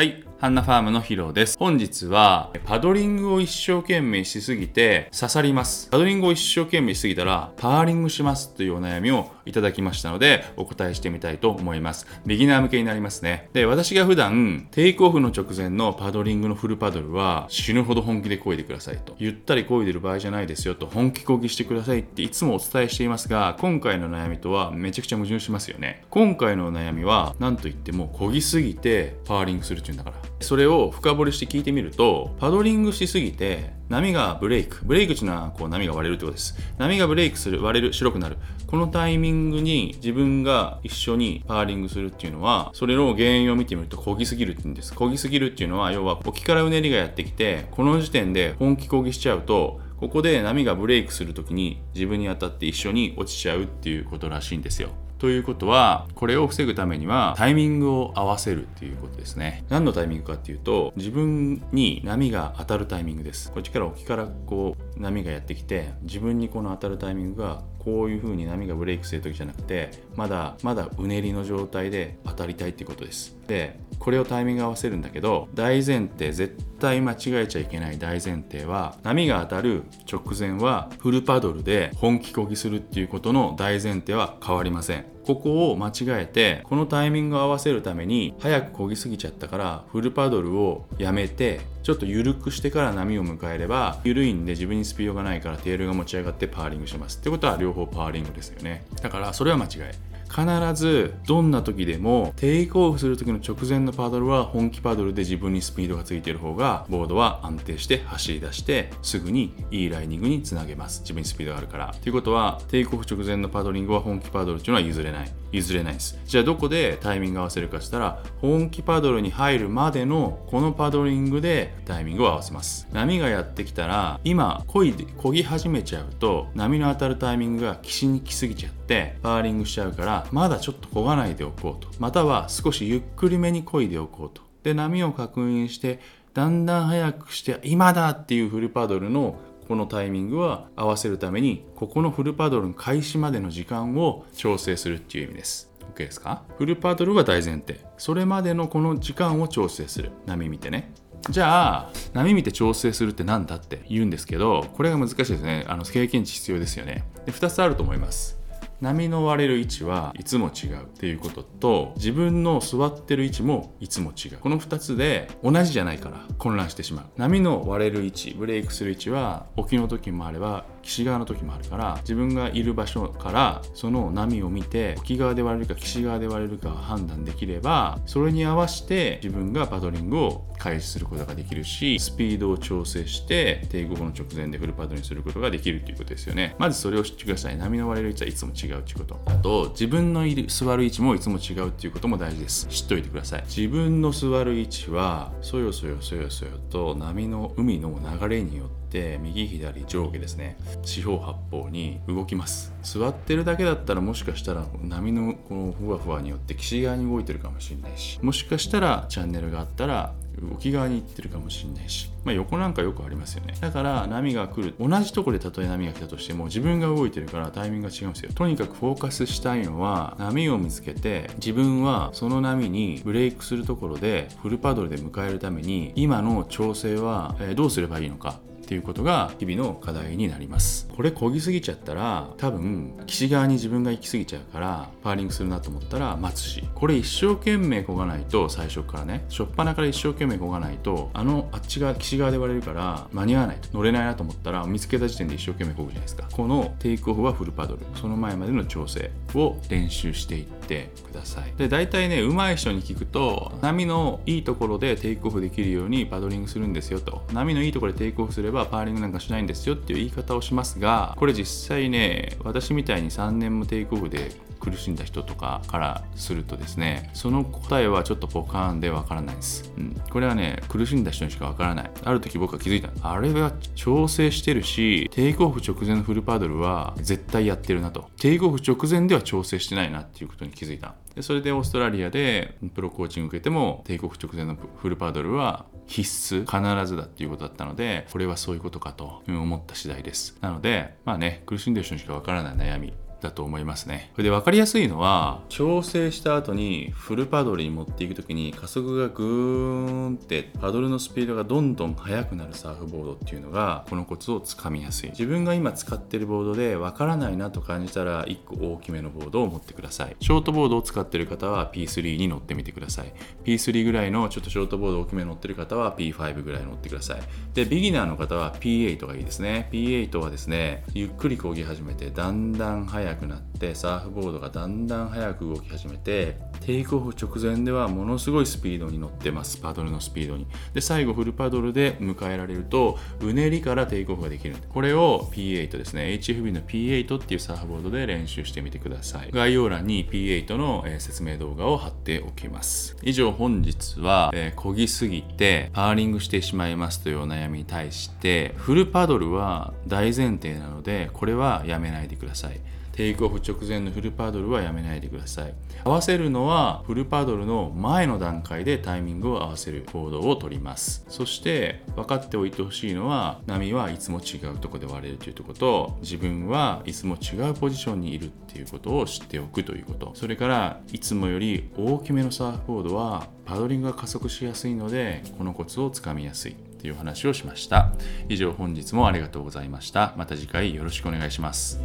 はい。ハンナファームのヒロです。本日は、パドリングを一生懸命しすぎて刺さります。パドリングを一生懸命しすぎたら、パーリングしますというお悩みをいただきましたので、お答えしてみたいと思います。ビギナー向けになりますね。で、私が普段、テイクオフの直前のパドリングのフルパドルは、死ぬほど本気で漕いでくださいと。ゆったり漕いでる場合じゃないですよと、本気漕ぎしてくださいっていつもお伝えしていますが、今回の悩みとはめちゃくちゃ矛盾しますよね。今回のお悩みは、なんといっても漕ぎすぎてパーリングするっていうんだから。それを深掘りして聞いてみるとパドリングしすぎて波がブレイクブレイクっていうのはこう波が割れるってことです。波がブレイクする割れる白くなる。このタイミングに自分が一緒にパーリングするっていうのはそれの原因を見てみると漕ぎすぎるって言うんです。漕ぎすぎるっていうのは要は沖からうねりがやってきてこの時点で本気漕ぎしちゃうとここで波がブレイクするときに自分に当たって一緒に落ちちゃうっていうことらしいんですよ。ということはこれを防ぐためにはタイミングを合わせるっていうことですね。何のタイミングかっていうと自分に波が当たるタイミングです。こっちから沖からこう波がやってきて自分にこの当たるタイミングがこういう風に波がブレイクする時じゃなくてまだまだうねりの状態で当たりたいってことです。でこれをタイミング合わせるんだけど大前提絶対間違えちゃいけない大前提は波が当たる直前はフルパドルで本気こぎするっていうことの大前提は変わりません。ここを間違えてこのタイミングを合わせるために早く漕ぎすぎちゃったからフルパドルをやめてちょっと緩くしてから波を迎えれば緩いんで自分にスピードがないからテールが持ち上がってパーリングします。ってことは両方パーリングですよね。だからそれは間違い。必ずどんな時でもテイクオフする時の直前のパドルは本気パドルで自分にスピードがついている方がボードは安定して走り出してすぐにいいライニングにつなげます。自分にスピードがあるから。ということはテイクオフ直前のパドリングは本気パドルっていうのは譲れない。譲れないです。じゃあどこでタイミング合わせるかしたら本気パドルに入るまでのこのパドリングでタイミングを合わせます。波がやってきたら今漕いで漕ぎ始めちゃうと波の当たるタイミングが岸に来すぎちゃってパーリングしちゃうからまだちょっと漕がないでおこうと。または少しゆっくりめに漕いでおこうと。で波を確認してだんだん速くして今だっていうフルパドルのこのタイミングは合わせるためにここのフルパドルの開始までの時間を調整するっていう意味です。OK ですか？フルパドルが大前提。それまでのこの時間を調整する波見てね。じゃあ波見て調整するって何だって言うんですけどこれが難しいですね。あの経験値必要ですよね。で2つあると思います。波の割れる位置はいつも違うっていうことと自分の座ってる位置もいつも違う。この2つで同じじゃないから混乱してしまう。波の割れる位置ブレイクする位置は沖の時もあれば岸側の時もあるから自分がいる場所からその波を見て沖側で割れるか岸側で割れるか判断できればそれに合わせて自分がパドリングを開始することができるしスピードを調整して帝国の直前でフルパッドにすることができるということですよね。まずそれを知ってください。波の割れる位置はいつも違うということ。あと自分のいる座る位置もいつも違うっていうことも大事です。知っておいてください。自分の座る位置はそよそよそよそよと波の海の流れによってっ右左上下ですね。四方八方に動きます。座ってるだけだったらもしかしたら波のこのふわふわによって岸側に動いてるかもしれないしもしかしたらチャンネルがあったら沖側に行ってるかもしれないし、まあ、横なんかよくありますよね。だから波が来る同じとこでたとえ波が来たとしても自分が動いてるからタイミングが違うんですよ。とにかくフォーカスしたいのは波を見つけて自分はその波にブレイクするところでフルパドルで迎えるために今の調整はどうすればいいのか。っていうことが日々の課題になります。これ漕ぎすぎちゃったら多分岸側に自分が行き過ぎちゃうからパーリングするなと思ったら待つし。これ一生懸命漕がないと最初からね。初っ端から一生懸命漕がないとあのあっち側岸側で割れるから間に合わないと。乗れないなと思ったら見つけた時点で一生懸命漕ぐじゃないですか。このテイクオフはフルパドル。その前までの調整を練習していっててください。で大体ね上手い人に聞くと波のいいところでテイクオフできるようにパドリングするんですよと。波のいいところでテイクオフすればパーリングなんかしないんですよっていう言い方をしますがこれ実際ね私みたいに3年もテイクオフで苦しんだ人とかからするとですねその答えはちょっとポカーンでわからないです、うん、これはね苦しんだ人にしかわからない。ある時僕は気づいた。あれは調整してるしテイクオフ直前のフルパドルは絶対やってるなと。テイクオフ直前では調整してないなっていうことに気づいた。でそれでオーストラリアでプロコーチング受けてもテイクオフ直前のフルパドルは必須必ずだっていうことだったのでこれはそういうことかと思った次第です。なのでまあね苦しんでる人にしかわからない悩み。だと思いますね。で分かりやすいのは調整した後にフルパドルに持っていく時に加速がグーンってパドルのスピードがどんどん速くなるサーフボードっていうのがこのコツをつかみやすい。自分が今使ってるボードで分からないなと感じたら1個大きめのボードを持ってください。ショートボードを使ってる方は P3 に乗ってみてください。P3 ぐらいのちょっとショートボード大きめ乗ってる方は P5 ぐらい乗ってください。でビギナーの方は P8 がいいですね。P8 はですねゆっくり漕ぎ始めてだんだん速くなってサーフボードがだんだん速く動き始めてテイクオフ直前ではものすごいスピードに乗ってます。パドルのスピードに。で最後フルパドルで迎えられるとうねりからテイクオフができる。これを P8 ですね。HFB の P8 っていうサーフボードで練習してみてください。概要欄に P8 の説明動画を貼っておきます。以上本日は、えー、ぎすぎてパーリングしてしまいますというお悩みに対してフルパドルは大前提なのでこれはやめないでください。テイクオフ直前のフルパドルはやめないでください。合わせるのはフルパドルの前の段階でタイミングを合わせる行動をとります。そして分かっておいてほしいのは波はいつも違うとこで割れるというとこと。自分はいつも違うポジションにいるっていうことを知っておくということ。それからいつもより大きめのサーフボードはパドリングが加速しやすいのでこのコツをつかみやすい。という話をしました。以上本日もありがとうございました。また次回よろしくお願いします。